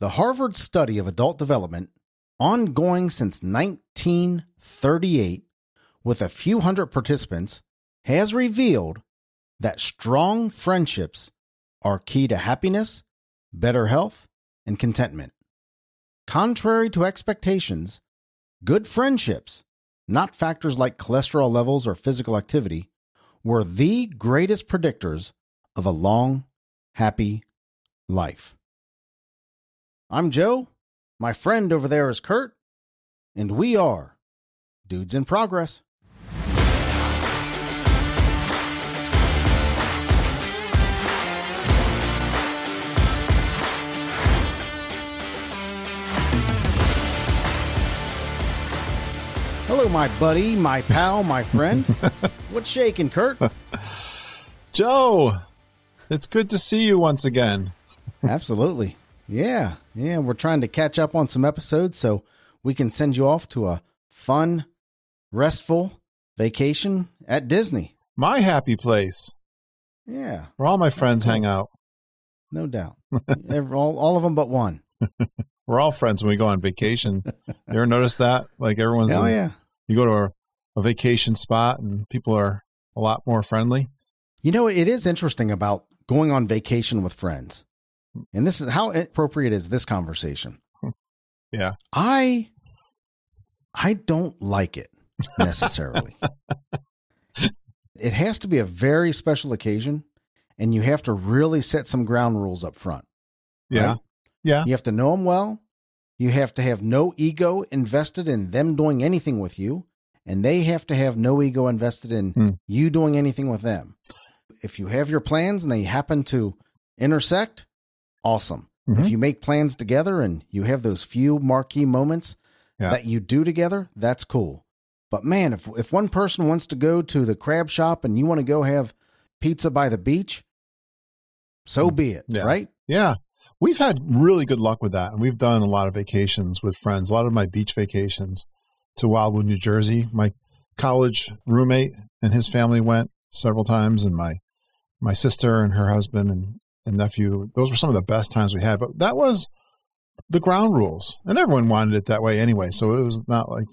The Harvard study of adult development, ongoing since 1938, with a few hundred participants, has revealed that strong friendships are key to happiness, better health, and contentment. Contrary to expectations, good friendships, not factors like cholesterol levels or physical activity, were the greatest predictors of a long, happy life. I'm Joe. My friend over there is Kurt. And we are Dudes in Progress. Hello, my buddy, my pal, my friend. What's shaking, Kurt? Joe, it's good to see you once again. Absolutely. Yeah. Yeah. We're trying to catch up on some episodes so we can send you off to a fun, restful vacation at Disney. My happy place, Yeah. where all my friends cool. hang out. No doubt. All, all of them but one. We're all friends when we go on vacation. you ever notice that? Like everyone's, Oh, in- yeah. you go to a, a vacation spot and people are a lot more friendly. You know, it is interesting about going on vacation with friends. And this is how appropriate is this conversation. Yeah. I I don't like it necessarily. it has to be a very special occasion and you have to really set some ground rules up front. Yeah. Right? Yeah. You have to know them well. You have to have no ego invested in them doing anything with you, and they have to have no ego invested in Hmm. you doing anything with them. If you have your plans and they happen to intersect, awesome. Mhm. If you make plans together and you have those few marquee moments Yeah. that you do together, that's cool. But man, if if one person wants to go to the crab shop and you want to go have pizza by the beach, so be it. Yeah. right? Yeah. We've had really good luck with that. And we've done a lot of vacations with friends, a lot of my beach vacations to Wildwood, New Jersey. My college roommate and his family went several times, and my my sister and her husband and, and nephew. Those were some of the best times we had. But that was the ground rules. And everyone wanted it that way anyway. So it was not like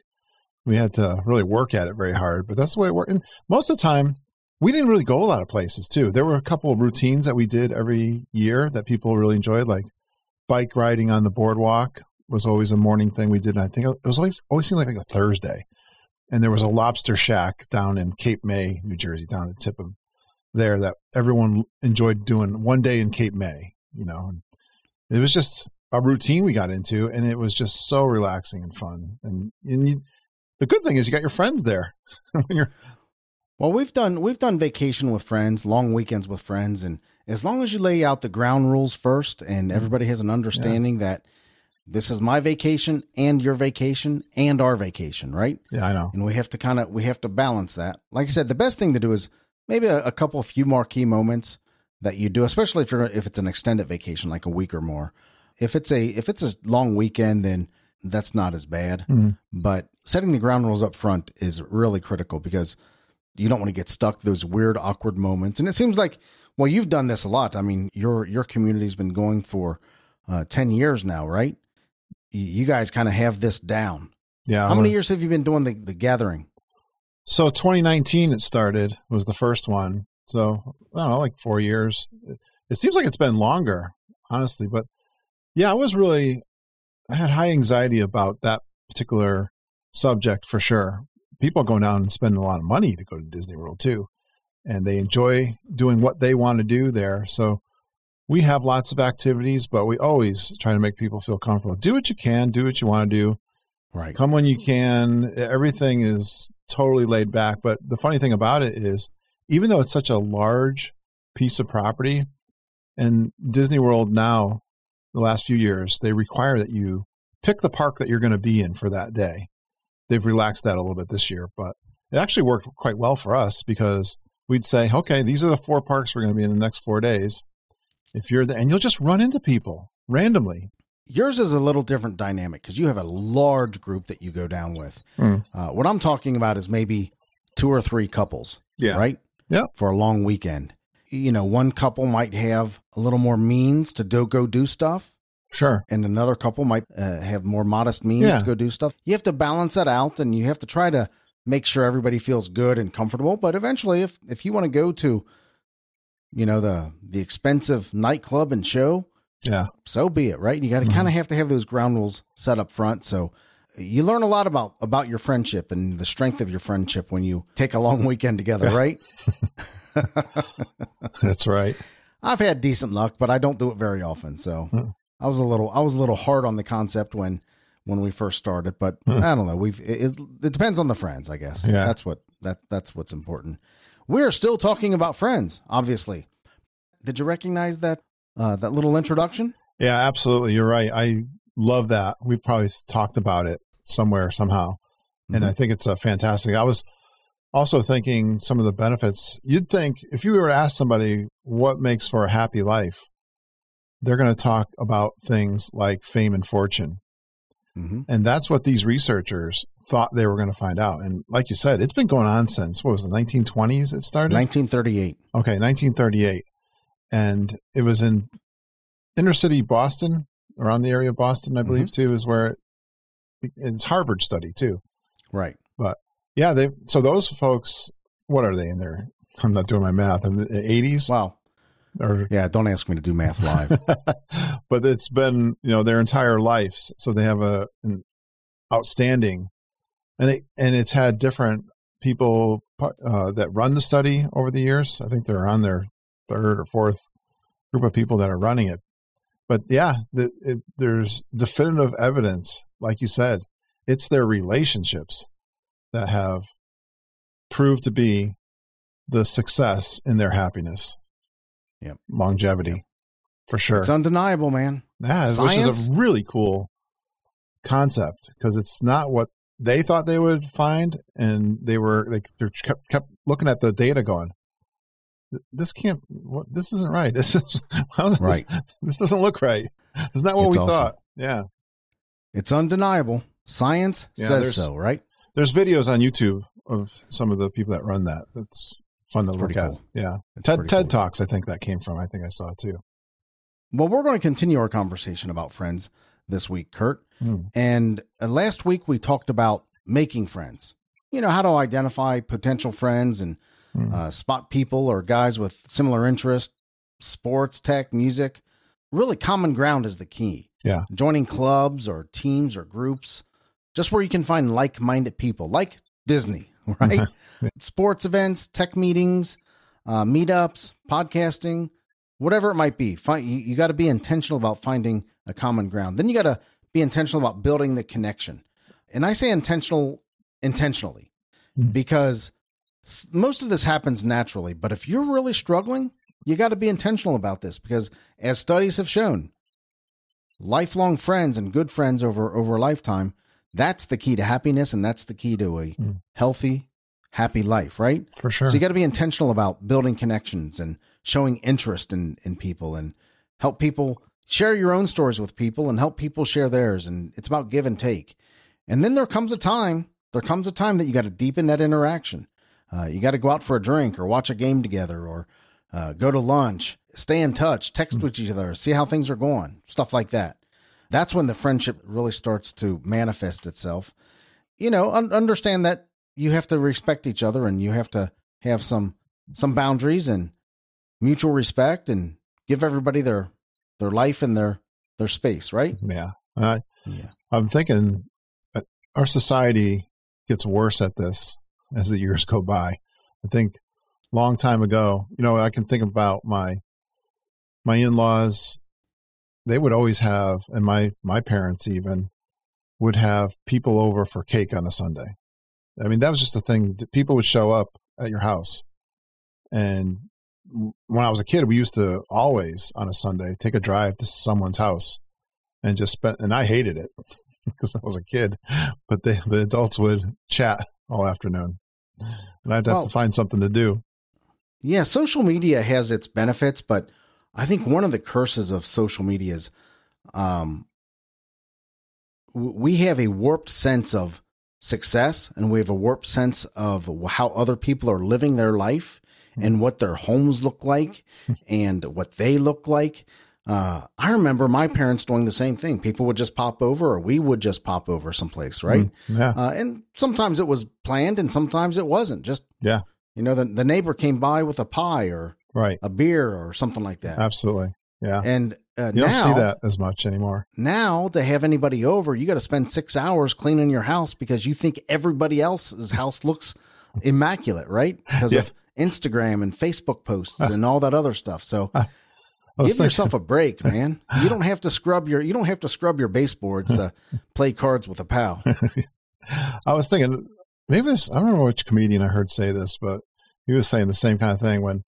we had to really work at it very hard. But that's the way it worked. And most of the time we didn't really go a lot of places too. There were a couple of routines that we did every year that people really enjoyed, like bike riding on the boardwalk was always a morning thing we did. And I think it was always always seemed like a Thursday. And there was a lobster shack down in Cape May, New Jersey, down at Tipham there that everyone enjoyed doing one day in Cape May, you know. And it was just a routine we got into and it was just so relaxing and fun. And, and you, the good thing is you got your friends there when you're Well, we've done we've done vacation with friends, long weekends with friends, and as long as you lay out the ground rules first, and mm-hmm. everybody has an understanding that this is my vacation and your vacation and our vacation, right? yeah, I know. And we have to kind of we have to balance that. Like I said, the best thing to do is maybe a, a couple of few marquee moments that you do, especially if you're if it's an extended vacation, like a week or more. If it's a if it's a long weekend, then that's not as bad. Mhm. But setting the ground rules up front is really critical because you don't want to get stuck those weird awkward moments. And it seems like well, you've done this a lot. I mean, your your community's been going for uh, ten years now, right? You, guys kind of have this down. Yeah. How many years have you been doing the, the gathering? So 2019 it started was the first one. So I don't know, like four years. It, seems like it's been longer, honestly. But yeah, I was really I had high anxiety about that particular subject for sure. People going down and spending a lot of money to go to Disney World too, and they enjoy doing what they want to do there. So we have lots of activities, but we always try to make people feel comfortable. Do what you can, do what you want to do Right. come when you can. Everything is totally laid back. But the funny thing about it is, even though it's such a large piece of property, and Disney World now, the last few years, they require that you pick the park that you're going to be in for that day. They've relaxed that a little bit this year, but it actually worked quite well for us because we'd say, okay, these are the four parks we're going to be in the next four days. If you're there, and you'll just run into people randomly. Yours is a little different dynamic because you have a large group that you go down with. Hmm. Uh, what I'm talking about is maybe two or three couples, Yeah. right? Yeah. For a long weekend. You know, one couple might have a little more means to do, go do stuff, Sure. and another couple might uh, have more modest means Yeah. to go do stuff. You have to balance that out, and you have to try to make sure everybody feels good and comfortable. But eventually, if if you want to go to, you know, the the expensive nightclub and show, Yeah. so be it, right? You got to Mhm. kind of have to have those ground rules set up front. So you learn a lot about about your friendship and the strength of your friendship when you take a long weekend together, right? That's right. I've had decent luck, but I don't do it very often. So Hmm. I was a little I was a little hard on the concept when when we first started, but Hmm. I don't know. We've it, it, it depends on the friends, I guess. Yeah. That's what that that's what's important. We're still talking about friends, obviously. Did you recognize that uh, that little introduction? Yeah, absolutely. You're right. I love that. We've probably talked about it somewhere, somehow. And Mhm. I think it's a fantastic. I was also thinking some of the benefits. You'd think if you were to ask somebody what makes for a happy life, they're going to talk about things like fame and fortune. Mm-hmm. And that's what these researchers thought they were going to find out. And like you said, it's been going on since what was it, 1920s it started? 1938. Okay, 1938. And it was in inner city Boston, around the area of Boston, I believe, too, is where it, it's Harvard study, too. Right. But yeah, they so those folks, what are they in there? I'm not doing my math. I'm in the 80s Wow. or Yeah, don't ask me to do math live. but it's been, you know, their entire lives. So they have a an outstanding and they and it's had different people uh, that run the study over the years. I think they're on their third or fourth group of people that are running it. But yeah, the, it, there's definitive evidence, like you said, it's their relationships that have proved to be the success in their happiness. Yep. Longevity, for sure. it's undeniable, man. Yeah, which is a really cool concept because it's not what they thought they would find, and they were they, they kept kept looking at the data, going, "This can't. What? This isn't right. This is how is this, Right. This doesn't look right. It's not what It's we awesome. thought." Yeah, It's undeniable. Science Yeah, says so, right? there's videos on YouTube of some of the people that run that. That's fun to It's look at. cool. Yeah, It's TED TED cool. Talks. I think that came from. I think I saw it too. Well, we're going to continue our conversation about friends this week, Kurt. Hmm. And uh, last week we talked about making friends. You know, how to identify potential friends and Hmm. uh, spot people or guys with similar interests, sports, tech, music. Really, common ground is the key. Yeah. Joining clubs or teams or groups, just where you can find like minded people, like Disney, right? Sports events, tech meetings, uh, meetups, podcasting, whatever it might be. Find, you, you got to be intentional about finding a common ground. Then you got to be intentional about building the connection. And I say intentional intentionally Mm. because most of this happens naturally. But if you're really struggling, you got to be intentional about this because, as studies have shown, lifelong friends and good friends over over a lifetime that's the key to happiness and that's the key to a Mm. healthy happy life right For sure. so you got to be intentional about building connections and showing interest in in people and help people share your own stories with people and help people share theirs and it's about give and take and then there comes a time there comes a time that you got to deepen that interaction uh, you got to go out for a drink or watch a game together or uh, go to lunch stay in touch text with each other see how things are going stuff like that. That's when the friendship really starts to manifest itself. You know un- understand that you have to respect each other and you have to have some some boundaries and mutual respect and give everybody their their life and their their space right? Yeah. I, yeah. I'm thinking uh, our society gets worse at this as the years go by. I think long time ago, you know, I can think about my my in-laws they would always have and my my parents even would have people over for cake on a Sunday. I mean, that was just the thing. People would show up at your house. And when I was a kid, we used to always on a Sunday take a drive to someone's house and just spend and I hated it because I was a kid, but they, the adults would chat all afternoon, and I'd have Well- to find something to do. Yeah, social media has its benefits, but I think one of the curses of social media is um, we have a warped sense of success and we have a warped sense of how other people are living their life and what their homes look like and what they look like. Uh, I remember my parents doing the same thing. People would just pop over, or we would just pop over someplace, right? Mm, yeah. Uh, and sometimes it was planned, and sometimes it wasn't. Just Yeah. you know, the the neighbor came by with a pie or Right. a beer or something like that. Absolutely. Yeah. And uh, You now, don't see that as much anymore. now to have anybody over, you got to spend six hours cleaning your house because you think everybody else's house looks immaculate, right? Because Yeah. of Instagram and Facebook posts and all that other stuff. So was give thinking, yourself a break, man. You don't have to scrub your you don't have to scrub your baseboards to play cards with a pal. I was thinking maybe this, I don't remember which comedian I heard say this, but he was saying the same kind of thing when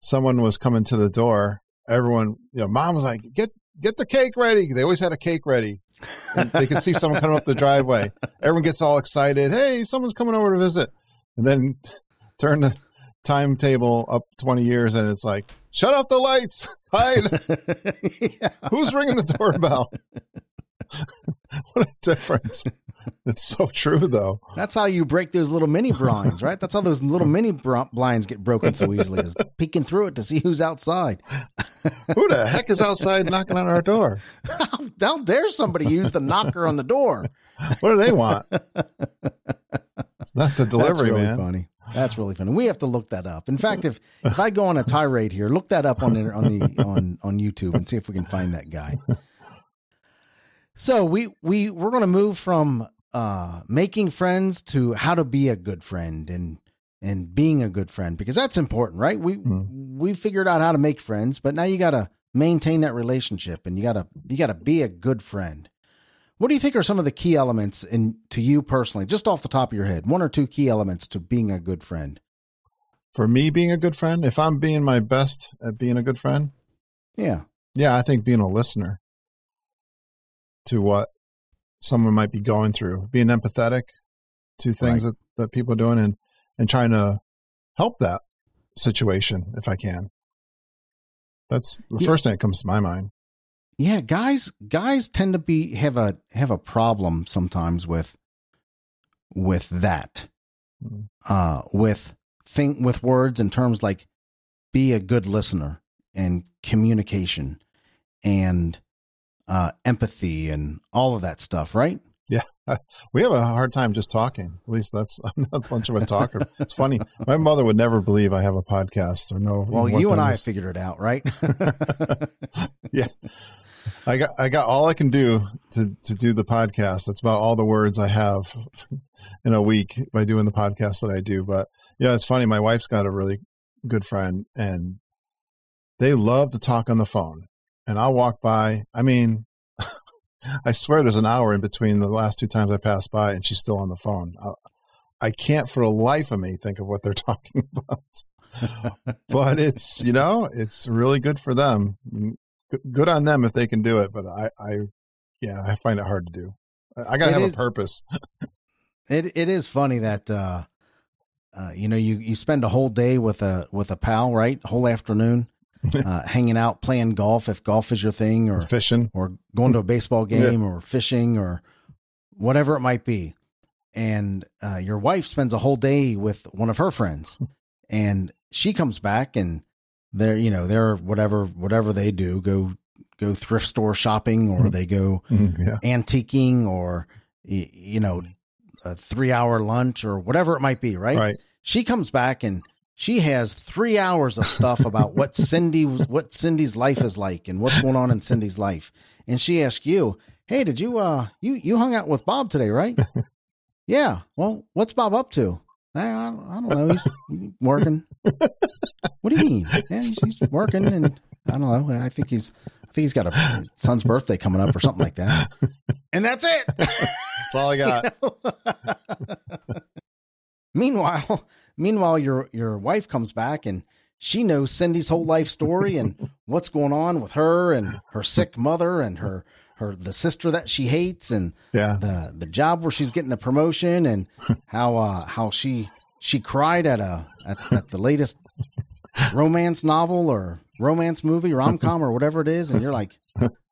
someone was coming to the door. Everyone, you know, mom was like, "Get get the cake ready." They always had a cake ready. And they could see someone coming up the driveway. Everyone gets all excited. Hey, someone's coming over to visit, and then turn the timetable up twenty years, and it's like, "Shut off the lights, hide." yeah. Who's ringing the doorbell? what a difference! It's so true, though. That's how you break those little mini blinds, right? That's how those little mini br- blinds get broken so easily is peeking through it to see who's outside. Who the heck is outside knocking on our door? How, how dare somebody use the knocker on the door? What do they want? It's not the That's delivery, really man. funny. That's really funny. We have to look that up. In fact, if if I go on a tirade here, look that up on the, on the on on YouTube and see if we can find that guy. So we we we're going to move from uh making friends to how to be a good friend and and being a good friend because that's important, right? We Mm. we figured out how to make friends, but now you got to maintain that relationship and you got to you got to be a good friend. What do you think are some of the key elements in to you personally, just off the top of your head? One or two key elements to being a good friend. For me, being a good friend, if I'm being my best at being a good friend, Yeah. yeah, I think being a listener to what someone might be going through, being empathetic to things that, that people are doing and, and trying to help that situation if I can. That's the Yeah. first thing that comes to my mind. Yeah, guys guys tend to be have a have a problem sometimes with with that. Mhm. Uh with think with words and terms like be a good listener and communication and uh empathy and all of that stuff, right? Yeah, we have a hard time just talking. At least that's I'm not much of a talker. It's funny. My mother would never believe I have a podcast or know. Well, you and I is. figured it out, right? I got I got all I can do to to do the podcast. That's about all the words I have in a week by doing the podcast that I do. But yeah, it's funny. My wife's got a really good friend, and they love to talk on the phone. And I'll walk by. I mean, I swear there's an hour in between the last two times I passed by, and she's still on the phone. I, I can't for the life of me think of what they're talking about. but it's you know it's really good for them good, on them if they can do it but i i yeah i find it hard to do i, I gotta It have is- a purpose It it is funny that uh, uh, you know you you spend a whole day with a with a pal, right? Whole afternoon, uh, hanging out, playing golf if golf is your thing, or fishing or going to a baseball game, or fishing, or whatever it might be. And uh, your wife spends a whole day with one of her friends, and she comes back and they're you know they're whatever whatever they do go go thrift store shopping or they go Mhm, yeah. antiquing or you know a three hour lunch or whatever it might be right? right. She comes back and she has three hours of stuff about what cindy what cindy's life is like and what's going on in cindy's life. And she asks you hey did you uh you you hung out with bob today right? Yeah. Well what's bob up to I, I, don't know. He's working. What do you mean? Yeah, he's, he's working and i don't know. I think he's i think he's got a son's birthday coming up or something like that. And that's it. That's all i got. Meanwhile, meanwhile, your your wife comes back and she knows Cindy's whole life story and what's going on with her and her sick mother and her her the sister that she hates and yeah. the the job where she's getting the promotion and how uh how she she cried at a at, at the latest romance novel or romance movie rom com or whatever it is. And you're like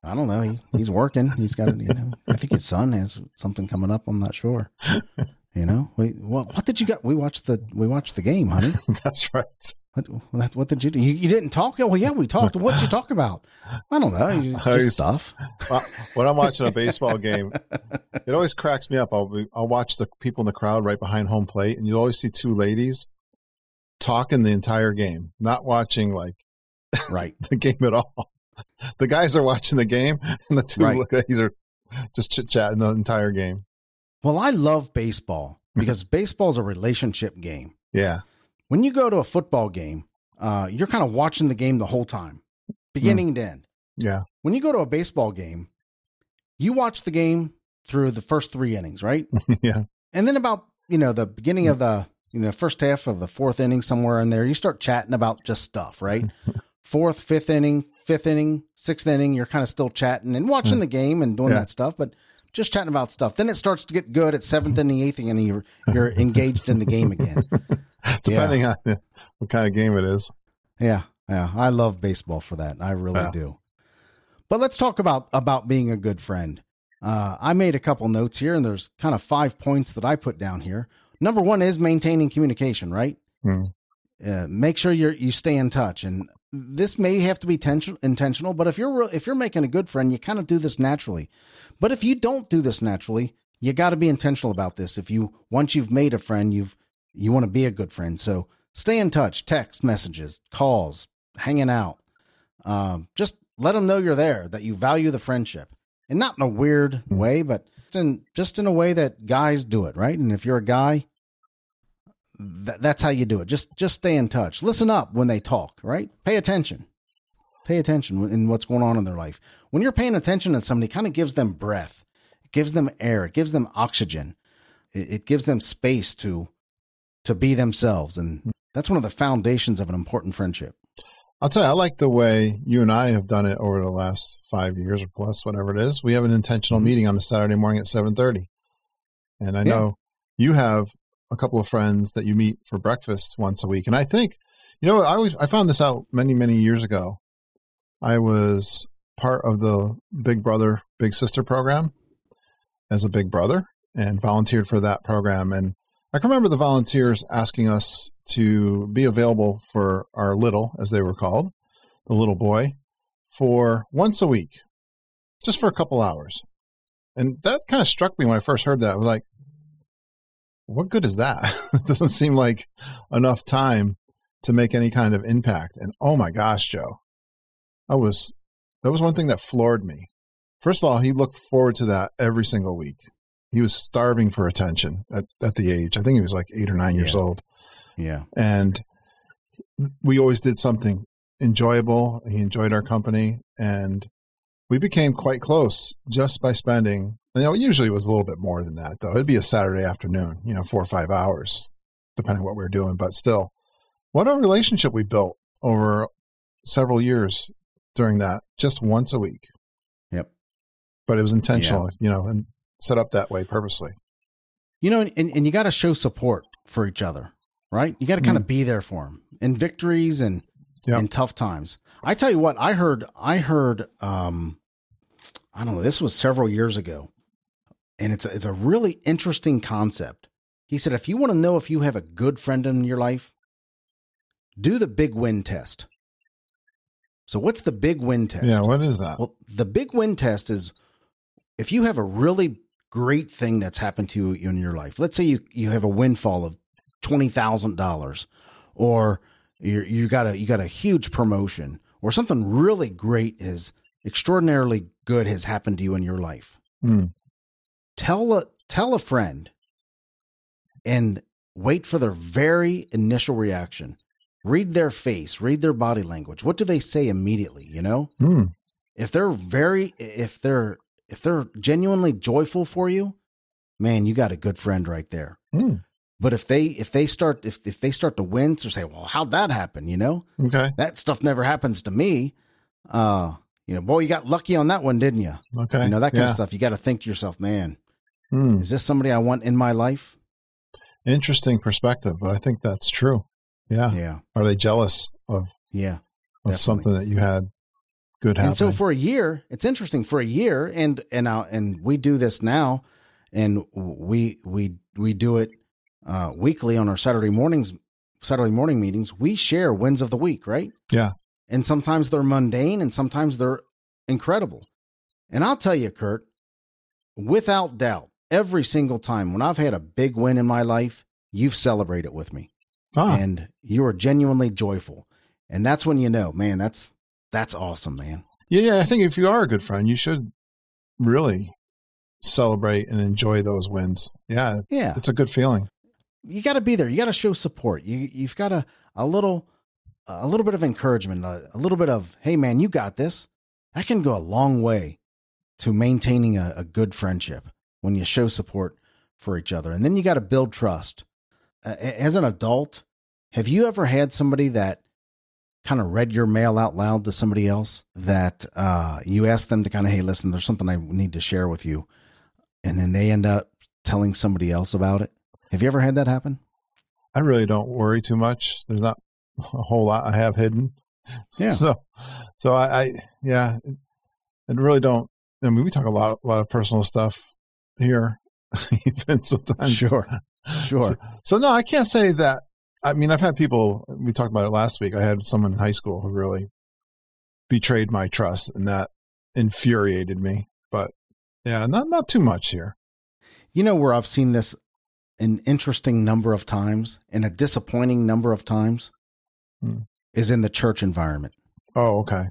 I don't know. He, he's working. He's got you know I think his son has something coming up. I'm not sure You know, we well, what did you get? We watched the we watched the game, honey. That's right. What, what did you do? You, you, didn't talk? Well, yeah, we talked. What'd you talk about? I don't know. You, Just stuff. When I'm watching a baseball game, it always cracks me up. I'll be, I'll watch the people in the crowd right behind home plate, and you always see two ladies talking the entire game, not watching like Right. the game at all. The guys are watching the game, and the two Right. ladies are just chit chatting the entire game. Well, I love baseball because baseball is a relationship game. Yeah, When you go to a football game, uh, you're kind of watching the game the whole time, beginning to end. yeah, When you go to a baseball game, you watch the game through the first three innings, right? yeah, And then about, you know, the beginning of the, you know, first half of the fourth inning, somewhere in there, you start chatting about just stuff, right? Fourth, fifth inning, fifth inning, sixth inning, you're kind of still chatting and watching the game and doing Yeah. that stuff, but just chatting about stuff. Then it starts to get good at seventh and the eighth and you're, you're engaged in the game again. depending on what kind of game it is. Yeah, yeah, I love baseball for that. I really Yeah. do. But let's talk about about being a good friend. Uh, I made a couple notes here, and there's kind of five points that I put down here. Number one is maintaining communication, right? Hmm. Uh, make sure you you stay in touch, and this may have to be tension, intentional. But if you're re- if you're making a good friend, you kind of do this naturally. But if you don't do this naturally, you got to be intentional about this. If you once you've made a friend, you've you want to be a good friend. So stay in touch, text messages, calls, hanging out. Um, just let them know you're there, that you value the friendship, and not in a weird way, but in just in a way that guys do it, right? And if you're a guy, that, that's how you do it. Just just stay in touch. Listen up when they talk, right? Pay attention. Pay attention in what's going on in their life. When you're paying attention to somebody, it kind of gives them breath. It gives them air. It gives them oxygen. It, it gives them space to to be themselves, and that's one of the foundations of an important friendship. I'll tell you, I like the way you and I have done it over the last five years or plus, whatever it is. We have an intentional Mhm. meeting on a Saturday morning at seven thirty, and I Yeah. know you have a couple of friends that you meet for breakfast once a week. And I think, you know, I always I found this out many many years ago. I was part of the Big Brother Big Sister program as a big brother and volunteered for that program. And I can remember the volunteers asking us to be available for our little, as they were called, the little boy, for once a week, just for a couple hours. And that kind of struck me when I first heard that. I was like, what good is that? it doesn't seem like enough time to make any kind of impact. And oh my gosh, Joe, I was, that was one thing that floored me. First of all, he looked forward to that every single week. He was starving for attention at, at the age. I think he was like eight or nine years Yeah. old Yeah, and we always did something enjoyable. He enjoyed our company, and we became quite close just by spending. You know, usually it was a little bit more than that, though. It'd be a Saturday afternoon, you know, four or five hours, depending what we were doing. But still, what a relationship we built over several years during that, just once a week. Yep. But it was intentional, you know, and set up that way purposely. you know, and, and you got to show support for each other, right? You got to kind of be there for them in victories and Yep. in tough times. I tell you what, I heard, I heard, um, I don't know, this was several years ago, and it's a, it's a really interesting concept. He said, if you want to know if you have a good friend in your life, do the big win test. So, what's the big win test? Yeah. What is that? Well, the big win test is if you have a really great thing that's happened to you in your life. Let's say you, you have a windfall of twenty thousand dollars, or you you got a you got a huge promotion, or something really great is extraordinarily good has happened to you in your life. Hmm. Tell a tell a friend, and wait for their very initial reaction. Read their face, read their body language. What do they say immediately? You know Hmm. if they're very if they're if they're genuinely joyful for you man you got a good friend right there Hmm. but if they if they start if, if they start to wince or say well how'd that happen you know Okay. that stuff never happens to me uh you know boy you got lucky on that one didn't you Okay. you know that kind Yeah. of stuff you got to think to yourself man Hmm. is this somebody i want in my life Interesting perspective, but I think that's true. Yeah. yeah Are they jealous of, yeah of Definitely. something that you had good happening? And so for a year, it's interesting for a year, and and now and we do this now and we we we do it uh, weekly on our Saturday mornings, Saturday morning meetings. We share wins of the week, right? Yeah. And sometimes they're mundane, and sometimes they're incredible. And I'll tell you, Kurt, without doubt, every single time when I've had a big win in my life, you've celebrated with me, Ah, and you are genuinely joyful. And that's when you know, man, that's that's awesome, man. yeah, yeah. I think if you are a good friend, you should really celebrate and enjoy those wins. Yeah. It's, Yeah. It's a good feeling. you got to be there. You got to show support. You you've got a a little a little bit of encouragement, a, a little bit of hey man, you got this. That can go a long way to maintaining a, a good friendship when you show support for each other, and then you got to build trust. Uh, as an adult, have you ever had somebody that kind of read your mail out loud to somebody else that uh, you asked them to kind of hey listen, there's something I need to share with you, and then they end up telling somebody else about it? Have you ever had that happen? I really don't worry too much. There's not a whole lot I have hidden. Yeah. So, so I, I yeah, and really don't. I mean, we talk a lot, a lot of personal stuff here, even sometimes. Sure. Sure. So, so no, I can't say that. I mean, I've had people. We talked about it last week. I had someone in high school who really betrayed my trust, and that infuriated me. But yeah, not not too much here. You know where I've seen this an interesting number of times and a disappointing number of times Hmm. is in the church environment. Oh, okay.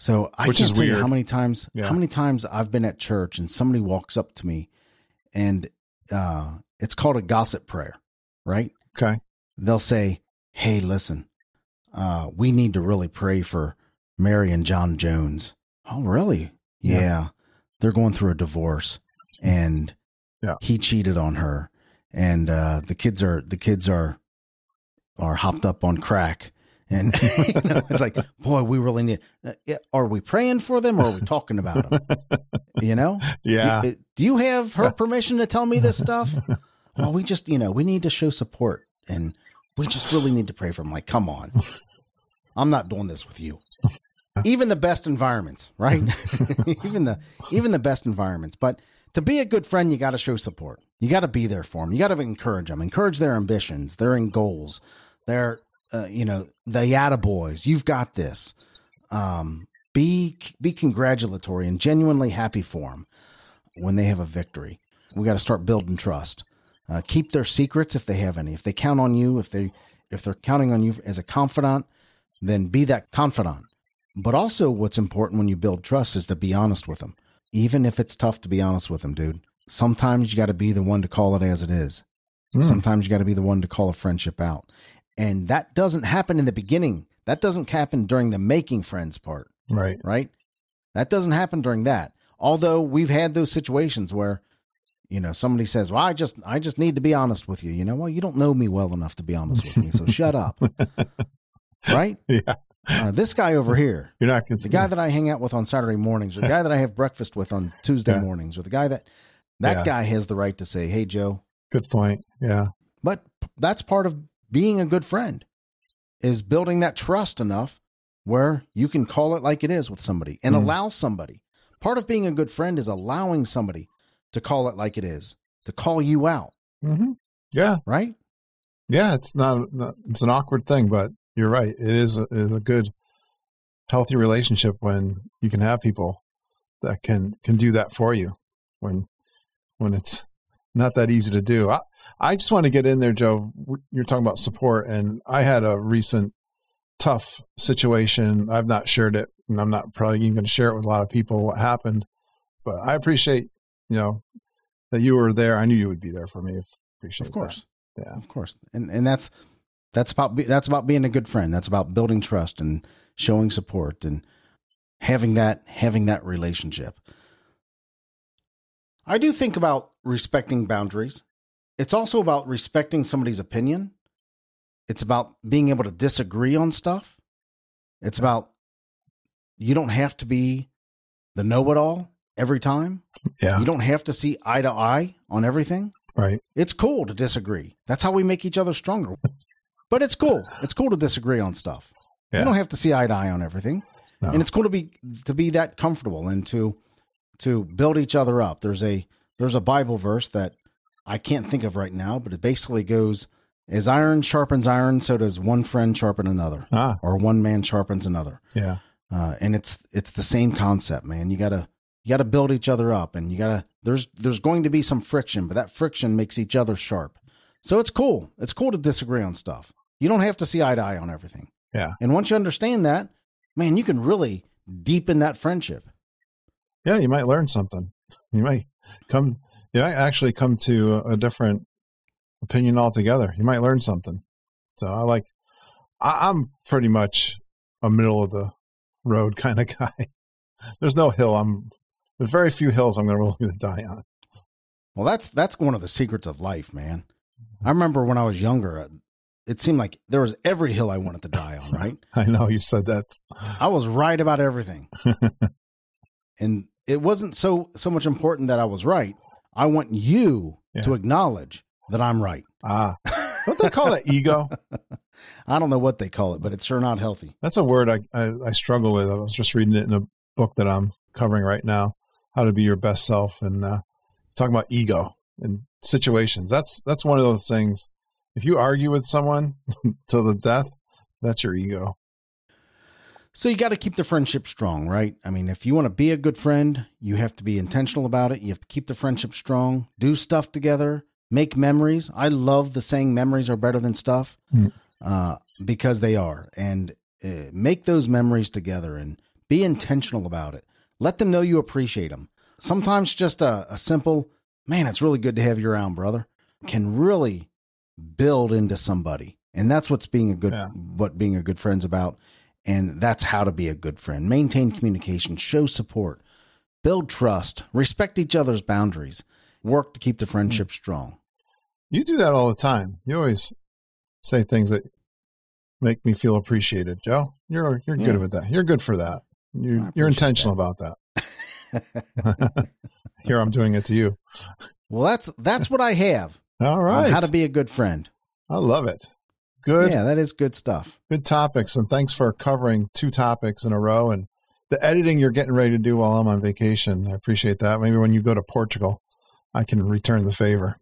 So I Which can't tell you how many times Yeah. how many times I've been at church and somebody walks up to me and uh it's called a gossip prayer, right? Okay. They'll say, "Hey, listen. Uh we need to really pray for Mary and John Jones." Oh, really? Yeah. yeah. They're going through a divorce and Yeah. he cheated on her and uh the kids are the kids are are hopped up on crack and you know, it's like boy we really need uh, are we praying for them or are we talking about them? You know? Yeah. do, do you have her permission to tell me this stuff? Well we just you know we need to show support and we just really need to pray for them. Like come on. I'm not doing this with you. Even the best environments right? Even the even the best environments. But to be a good friend you got to show support. You got to be there for them. You got to encourage them. Encourage their ambitions their goals their uh, you know the yada boys. You've got this. Um be be congratulatory and genuinely happy for them when they have a victory. We got to start building trust. Uh, keep their secrets if they have any. If they count on you if they if they're counting on you as a confidant then be that confidant. But also what's important when you build trust is to be honest with them even if it's tough to be honest with them dude sometimes you got to be the one to call it as it is. Hmm. sometimes you got to be the one to call a friendship out and that doesn't happen in the beginning that doesn't happen during the making friends part Right. right? That doesn't happen during that. Although we've had those situations where, you know, somebody says, "Well, I just, I just need to be honest with you." You know, well, you don't know me well enough to be honest with me, so shut up, right? Yeah. Uh, this guy over here, You're not the guy that I hang out with on Saturday mornings, or the guy that I have breakfast with on Tuesday Yeah. mornings, or the guy that that Yeah. guy has the right to say, "Hey, Joe." Good point. Yeah. But that's part of being a good friend is building that trust enough where you can call it like it is with somebody and Mm. allow somebody. Part of being a good friend is allowing somebody to call it like it is, to call you out, hmm Yeah. right? Yeah. It's not, not. It's an awkward thing, but you're right. It is a, is a good, healthy relationship when you can have people that can can do that for you when when it's not that easy to do. I, I just want to get in there, Joe. You're talking about support, and I had a recent tough situation. I've not shared it, and I'm not probably even going to share it with a lot of people what happened. But I appreciate, you know, that you were there. I knew you would be there for me. Appreciate Of course. that. Yeah. Of course. And and that's that's about be, that's about being a good friend. That's about building trust and showing support and having that having that relationship. I do think about respecting boundaries. It's also about respecting somebody's opinion. It's about being able to disagree on stuff. It's about you don't have to be the know-it-all every time. Yeah. You don't have to see eye to eye on everything. Right. It's cool to disagree. That's how we make each other stronger. But it's cool. It's cool to disagree on stuff. Yeah. You don't have to see eye to eye on everything. No. And it's cool to be to be that comfortable and to to build each other up. There's a there's a Bible verse that I can't think of right now, but it basically goes, "As iron sharpens iron, so does one friend sharpen another, Ah, or one man sharpens another." yeah. Uh, and it's it's the same concept, man. You gotta you gotta build each other up, and you gotta there's there's going to be some friction, but that friction makes each other sharp. So it's cool. It's cool to disagree on stuff. You don't have to see eye to eye on everything. Yeah. And once you understand that, man, you can really deepen that friendship. Yeah, you might learn something. You might come, you might actually come to a, different opinion altogether. You might learn something. So I like, I, I'm pretty much a middle of the road kind of guy. There's no hill. I'm, there's very few hills I'm going to really die on. Well, that's that's one of the secrets of life, man. I remember when I was younger, uh, it seemed like there was every hill I wanted to die on, right? I know you said that. I was right about everything. and it wasn't so so much important that I was right. I want you Yeah. to acknowledge that I'm right. Ah, don't they call that ego? I don't know what they call it, but it's sure not healthy. That's a word I, I, I struggle with. I was just reading it in a book that I'm covering right now, How to Be Your Best Self, and uh, talking about ego and situations. That's that's one of those things. If you argue with someone to the death, that's your ego. So you got to keep the friendship strong, right? I mean, if you want to be a good friend, you have to be intentional about it. You have to keep the friendship strong, do stuff together, make memories. I love the saying memories are better than stuff Mm. uh, because they are. And uh, make those memories together and be intentional about it. Let them know you appreciate them. Sometimes just a, a simple, man, it's really good to have you around, brother, can really build into somebody. And that's what's being a good, Yeah. what being a good friend's about. And that's how to be a good friend. Maintain communication, show support, build trust, respect each other's boundaries, work to keep the friendship strong. You do that all the time. You always say things that make me feel appreciated, Joe. You're you're Yeah. good with that. You're good for that. You you're intentional about that. Here I'm doing it to you. well, that's that's what I have. All right. how to be a good friend. I love it. Good Yeah, that is good stuff. good topics and thanks for covering two topics in a row and the editing you're getting ready to do while I'm on vacation. I appreciate that. Maybe when you go to Portugal, I can return the favor.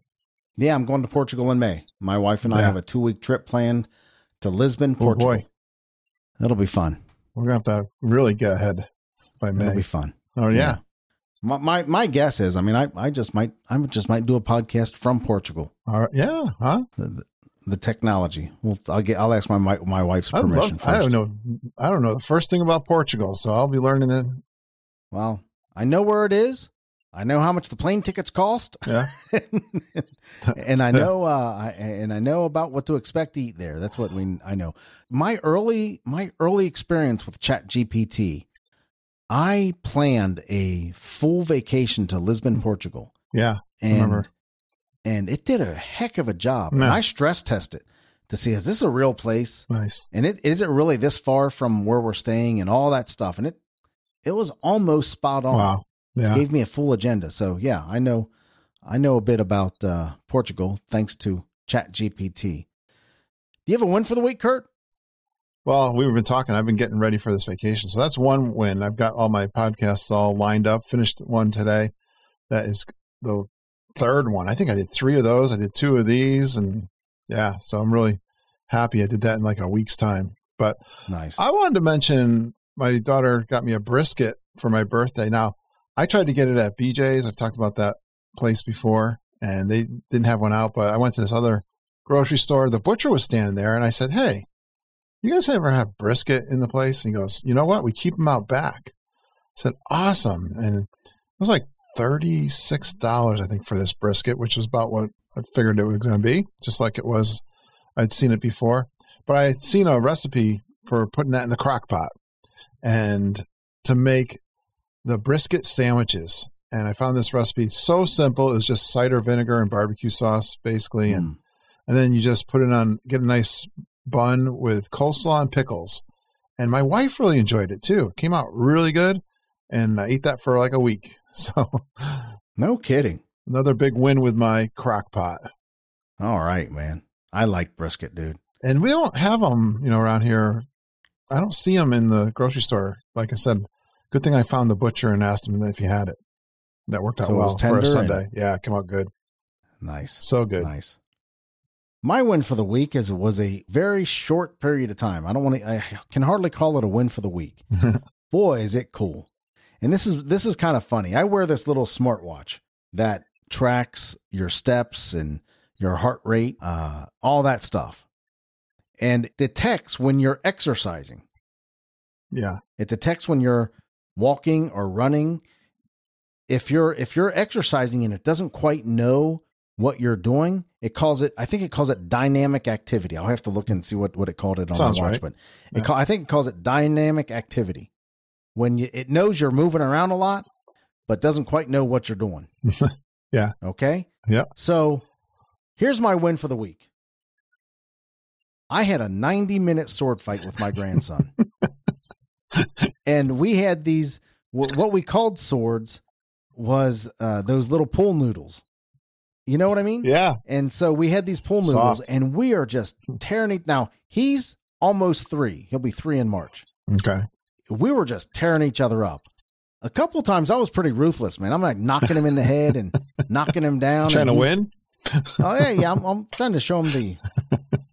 Yeah, I'm going to Portugal in May. My wife and I have a two week trip planned to Lisbon, Oh, Portugal. boy. It'll be fun. We're gonna have to really get ahead by May. It'll be fun. oh yeah. My, my my guess is, I mean, I, I just might I just might do a podcast from Portugal. All right. Yeah. Huh? The, the, the technology. Well, I'll get I'll ask my my, my wife's permission love. first. I don't know. I don't know the first thing about Portugal, so I'll be learning it. Well, I know where it is. I know how much the plane tickets cost, Yeah. and I know uh, I, and I know about what to expect to eat there. That's what we I know. My early my early experience with Chat GPT, I planned a full vacation to Lisbon, Portugal, Yeah. and Remember. And it did a heck of a job. And I stress tested it to see is this a real place, Nice. and it is it really this far from where we're staying, and all that stuff, and it it was almost spot on Wow. Yeah. gave me a full agenda. So yeah, I know, I know a bit about uh, Portugal thanks to Chat GPT. Do you have a win for the week, Kurt? Well, we've been talking. I've been getting ready for this vacation. So that's one win. I've got all my podcasts all lined up. Finished one today. That is the third one. I think I did three of those. I did two of these. And yeah, so I'm really happy I did that in like a week's time. But Nice. I wanted to mention my daughter got me a brisket for my birthday. Now, I tried to get it at BJ's. I've talked about that place before, and they didn't have one out. But I went to this other grocery store. The butcher was standing there, and I said, Hey, you guys ever have brisket in the place? And he goes, You know what? We keep them out back. I said, Awesome. And it was like $36, I think, for this brisket, which was about what I figured it was going to be, just like it was. I'd seen it before, but I had seen a recipe for putting that in the crock pot and to make the brisket sandwiches. And I found this recipe so simple. It was just cider vinegar and barbecue sauce, basically. And, Mm. and then you just put it on, get a nice bun with coleslaw and pickles. And my wife really enjoyed it too. It came out really good. And I ate that for like a week. So No kidding. another big win with my crock pot. All right, man. I like brisket, dude. And we don't have them, you know, around here. I don't see them in the grocery store. Like I said, good thing I found the butcher and asked him if he had it. That worked out So it was well for a and- Sunday. Yeah, it came out good. Nice. So good. Nice. My win for the week is it was a very short period of time. I don't want to. I can hardly call it a win for the week. Boy, is it cool! And this is this is kind of funny. I wear this little smartwatch that tracks your steps and your heart rate, uh, all that stuff, and detects when you're exercising. Yeah. It detects when you're walking or running. If you're if you're exercising and it doesn't quite know what you're doing, it calls it. I think it calls it dynamic activity. I'll have to look and see what what it called it on Sounds the watch, right. but Yeah. it call, I think it calls it dynamic activity. When you, it knows you're moving around a lot, but doesn't quite know what you're doing. Yeah. Okay. Yeah. So here's my win for the week. I had a 90 minute sword fight with my grandson. and we had these, what we called swords was uh, those little pool noodles. You know what I mean? Yeah. And so we had these pool noodles Soft. and we are just tearing it. Now he's almost three. He'll be three in March. Okay. We were just tearing each other up. A couple times I was pretty ruthless, man. I'm like knocking him in the head and knocking him down. Trying to win? Oh yeah, yeah. I'm, I'm trying to show him the,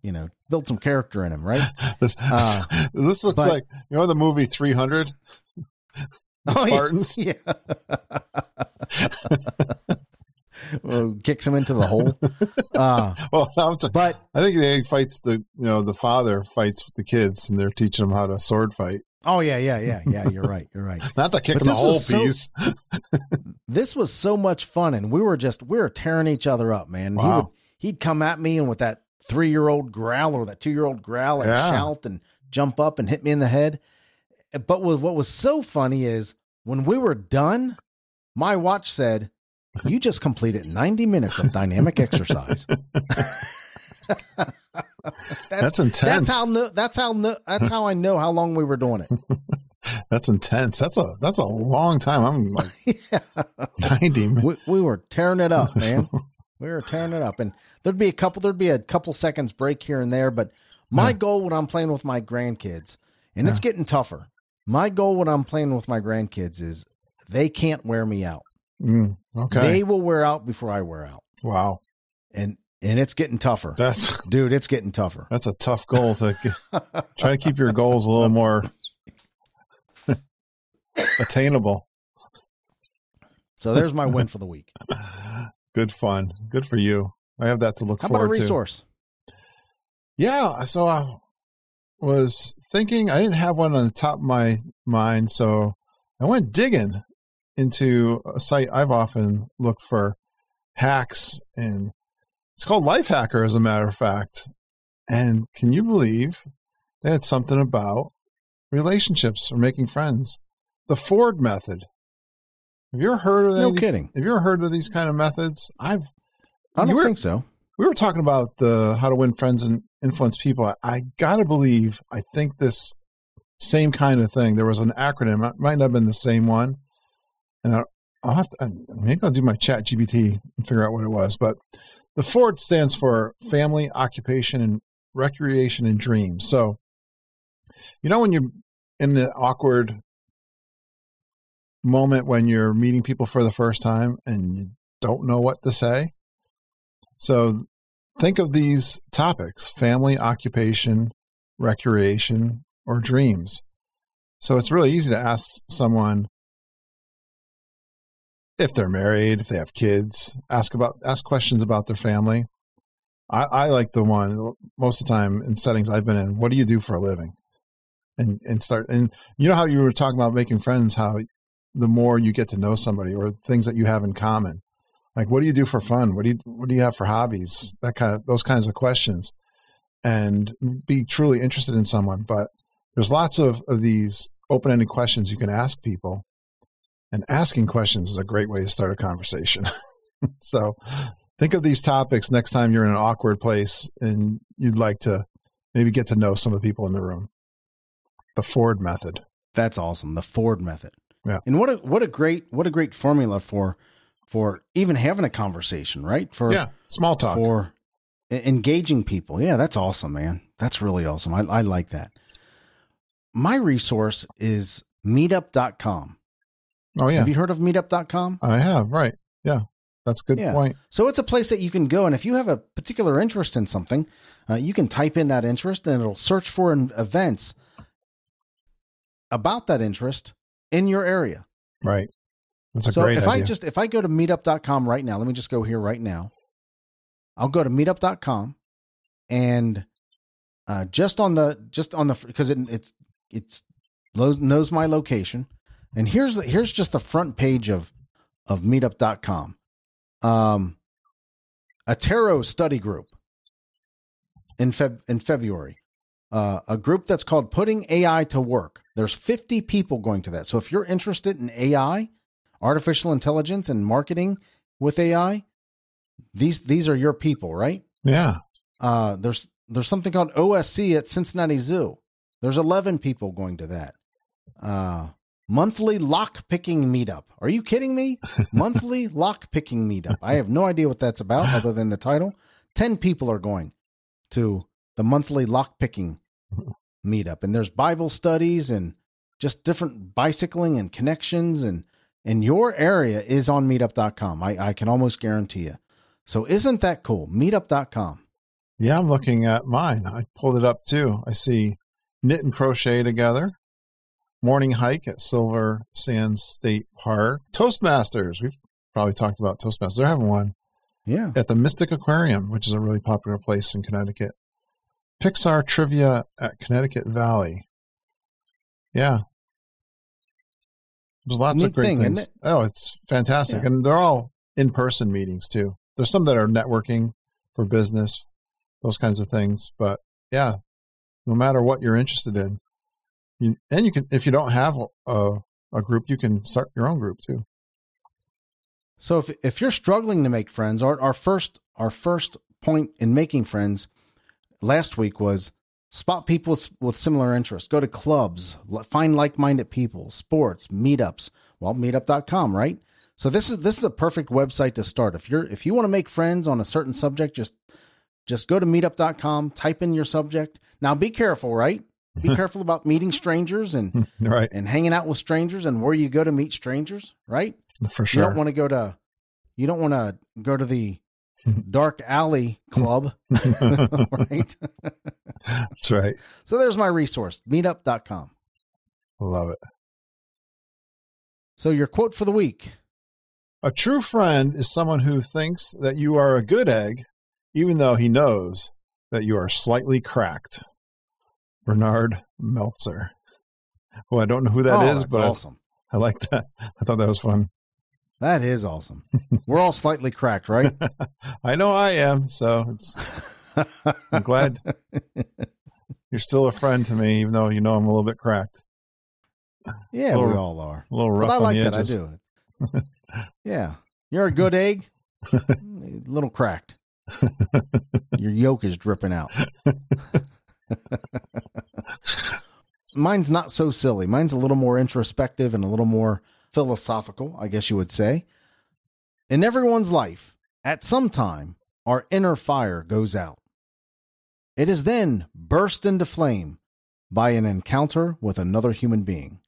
you know, build some character in him, right? This, Uh, this looks but- like, you know, the movie 300? The Oh. Spartans? Yeah. well, kicks him into the hole. Uh, Well, I'm t- but I think they fights the, you know, the father fights with the kids and they're teaching them how to sword fight. Oh yeah, yeah, yeah, yeah. You're right. You're right. Not the kicking the whole so- piece. This was so much fun, and we were just we were tearing each other up, man. He Wow. would he'd come at me and with that three year old growl or that two year old growl and Yeah. shout and jump up and hit me in the head. But what what was so funny is when we were done, my watch said, "You just completed ninety minutes of dynamic exercise." That's intense. That's how that's how that's how I know how long we were doing it. That's intense. That's a that's a long time. I'm like Yeah. 90 minutes. we, we were tearing it up, man. we were tearing it up, and there'd be a couple, there'd be a couple seconds break here and there. But my Yeah. goal when I'm playing with my grandkids, and it's getting tougher. My goal when I'm playing with my grandkids is they can't wear me out. Mm, okay. They will wear out before I wear out, wow. and and it's getting tougher, That's dude. It's getting tougher. that's a tough goal to get, try to keep your goals a little more attainable. So there's my win for the week. Good fun. Good for you. I have that to look How about a forward to. resource? Yeah, so I was thinking I didn't have one on the top of my mind, so I went digging into a site I've often looked for hacks and it's called Lifehacker as a matter of fact. And can you believe they had something about relationships or making friends? The Ford method. Have you ever heard of No these- kidding. Have you ever heard of these kind of methods? I've I don't were- think so. we were talking about the how to win friends and influence people. I, I gotta believe I think this same kind of thing. There was an acronym. It might not have been the same one, and I, I'll have to maybe I'll do my Chat GBT and figure out what it was. But the Ford stands for Family, Occupation, and Recreation and Dreams. So, you know when you're in the awkward moment when you're meeting people for the first time and you don't know what to say. So think of these topics family, occupation, recreation, or dreams. So it's really easy to ask someone if they're married, if they have kids, ask about ask questions about their family. I, I like the one most of the time in settings I've been in, what do you do for a living? And and start and you know how you were talking about making friends, how the more you get to know somebody or things that you have in common like what do you do for fun what do you what do you have for hobbies that kind of those kinds of questions and be truly interested in someone but there's lots of, of these open-ended questions you can ask people and asking questions is a great way to start a conversation so think of these topics next time you're in an awkward place and you'd like to maybe get to know some of the people in the room the ford method That's awesome. The Ford method. Yeah. And what a what a great what a great formula for for even having a conversation, right? For yeah small talk for engaging people. Yeah, that's awesome, man. That's really awesome. I, I like that. My resource is meetup.com. Oh yeah, Have you heard of meetup.com? I have. Right. Yeah, that's a good Yeah. point. So it's a place that you can go, and if you have a particular interest in something, uh, you can type in that interest, and it'll search for an- events about that interest in your area. Right. That's a so great if idea. I just if I go to meetup.com right now, let me just go here right now. I'll go to meetup.com and uh, just on the just on the because it it's it's knows my location and here's here's just the front page of of meetup.com. Um a tarot study group in Feb in February. Uh, a group that's called Putting AI to Work. There's 50 people going to that. So if you're interested in AI, artificial intelligence and marketing with AI, these these are your people, right? yeah. Uh, there's there's something called OSC at Cincinnati Zoo. There's 11 people going to that. Uh, monthly lock picking meetup. Are you kidding me? monthly lock picking meetup. I have no idea what that's about other than the title. 10 people are going to the monthly lock picking meetup and there's Bible studies and just different bicycling and connections and and your area is on meetup.com. I, I can almost guarantee you. So isn't that cool? Meetup.com. Yeah, I'm looking at mine. I pulled it up too. I see knit and crochet together. Morning hike at Silver Sands State Park. Toastmasters. We've probably talked about Toastmasters. They're having one Yeah. at the Mystic Aquarium, which is a really popular place in Connecticut. Pixar trivia at Connecticut Valley. Yeah. There's lots of great thing, things. it? Oh, it's fantastic. Yeah. And they're all in person meetings too. There's some that are networking for business, those kinds of things. But yeah, no matter what you're interested in. And you can, if you don't have a, a group, you can start your own group too. So if if you're struggling to make friends, our our first our first point in making friends last week was spot people with, with similar interests. Go to clubs, find like-minded people, sports, meetups. Well, meetup.com, right? So this is this is a perfect website to start. If you're if you want to make friends on a certain subject, just just go to meetup.com, type in your subject. Now be careful, right? Be careful about meeting strangers and right. and hanging out with strangers and where you go to meet strangers, right? For You don't want to go to you don't want to go to the dark alley club, right? That's right. so there's my resource, meetup.com. Love it. So your quote for the week. A true friend is someone who thinks that you are a good egg, even though he knows that you are slightly cracked. Bernard Meltzer. Well, I don't know who that oh, is, but I- awesome. I, like that. I thought that was fun. That is awesome. We're all slightly cracked, right? I know I am, so it's, I'm glad you're still a friend to me, even though you know I'm a little bit cracked, yeah, we all are. a little rough But I like that. I do it. yeah. You're a good egg. Mm, a little cracked. Your yolk is dripping out. Mine's not so silly. Mine's a little more introspective and a little more philosophical, I guess you would say. In everyone's life, at some time, our inner fire goes out. It is then burst into flame by an encounter with another human being.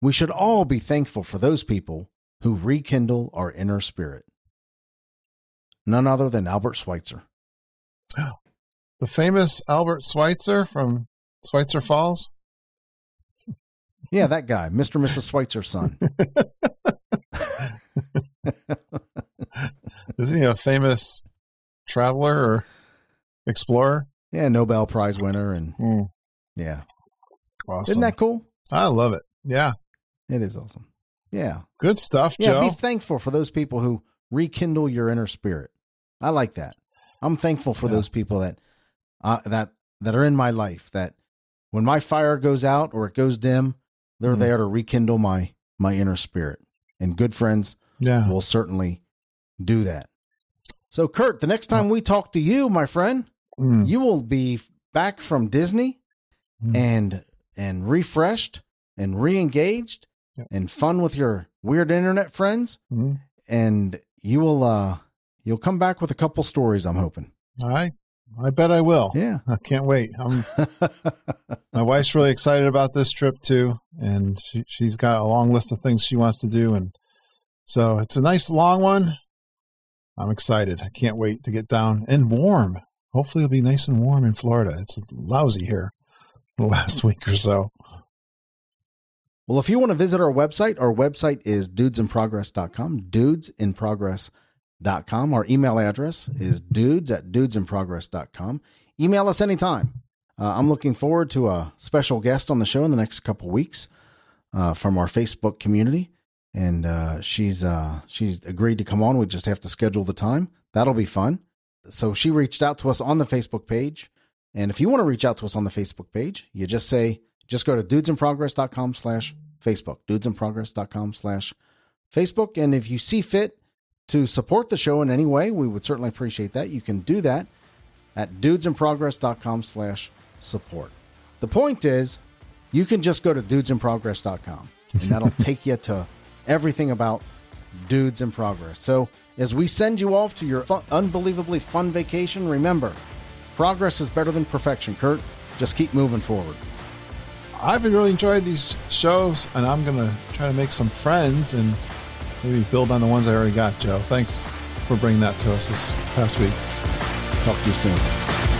We should all be thankful for those people who rekindle our inner spirit. None other than Albert Schweitzer. The famous Albert Schweitzer from Schweitzer Falls. Yeah, that guy, Mr. and Mrs. Schweitzer's son. Isn't he a famous traveler or explorer? Yeah, Nobel Prize winner. And Hmm, yeah. awesome. Isn't that cool? I love it. Yeah. It is awesome. Yeah. Good stuff, Yeah, Joe. be thankful for those people who rekindle your inner spirit. I like that. I'm thankful for Yeah. those people that uh, that that are in my life that when my fire goes out or it goes dim, they're Mhm. there to rekindle my my inner spirit. And good friends yeah. will certainly do that. So Kurt, the next time we talk to you, my friend, Mm, you will be back from Disney Mm. and and refreshed and re-engaged Yep. and fun with your weird internet friends mm. and you will uh you'll come back with a couple stories i'm hoping I I bet I will. Yeah. I can't wait. I'm, my wife's really excited about this trip too, and she, she's got a long list of things she wants to do, and so it's a nice long one. I'm excited. I can't wait to get down and warm. Hopefully, it'll be nice and warm in Florida. It's lousy here the last week or so. Well, if you want to visit our website, our website is dudesinprogress.com, dudesinprogress.com. Our email address is dudes at dudesinprogress.com. Email us anytime. Uh, I'm looking forward to a special guest on the show in the next couple weeks uh, from our Facebook community. And uh, she's uh, she's agreed to come on. We just have to schedule the time. That'll be fun. So she reached out to us on the Facebook page. And if you want to reach out to us on the Facebook page, you just say, just go to dudesinprogress.com slash Facebook, dudesinprogress.com slash Facebook. And if you see fit to support the show in any way, we would certainly appreciate that. You can do that at dudesinprogress.com slash support. The point is, you can just go to dudesinprogress.com and that'll take you to everything about Dudes in Progress. So as we send you off to your fun, unbelievably fun vacation, remember, progress is better than perfection, Kurt. Just keep moving forward. I've really enjoyed these shows, and I'm going to try to make some friends and maybe build on the ones I already got, Joe. Thanks for bringing that to us this past week. Talk to you soon.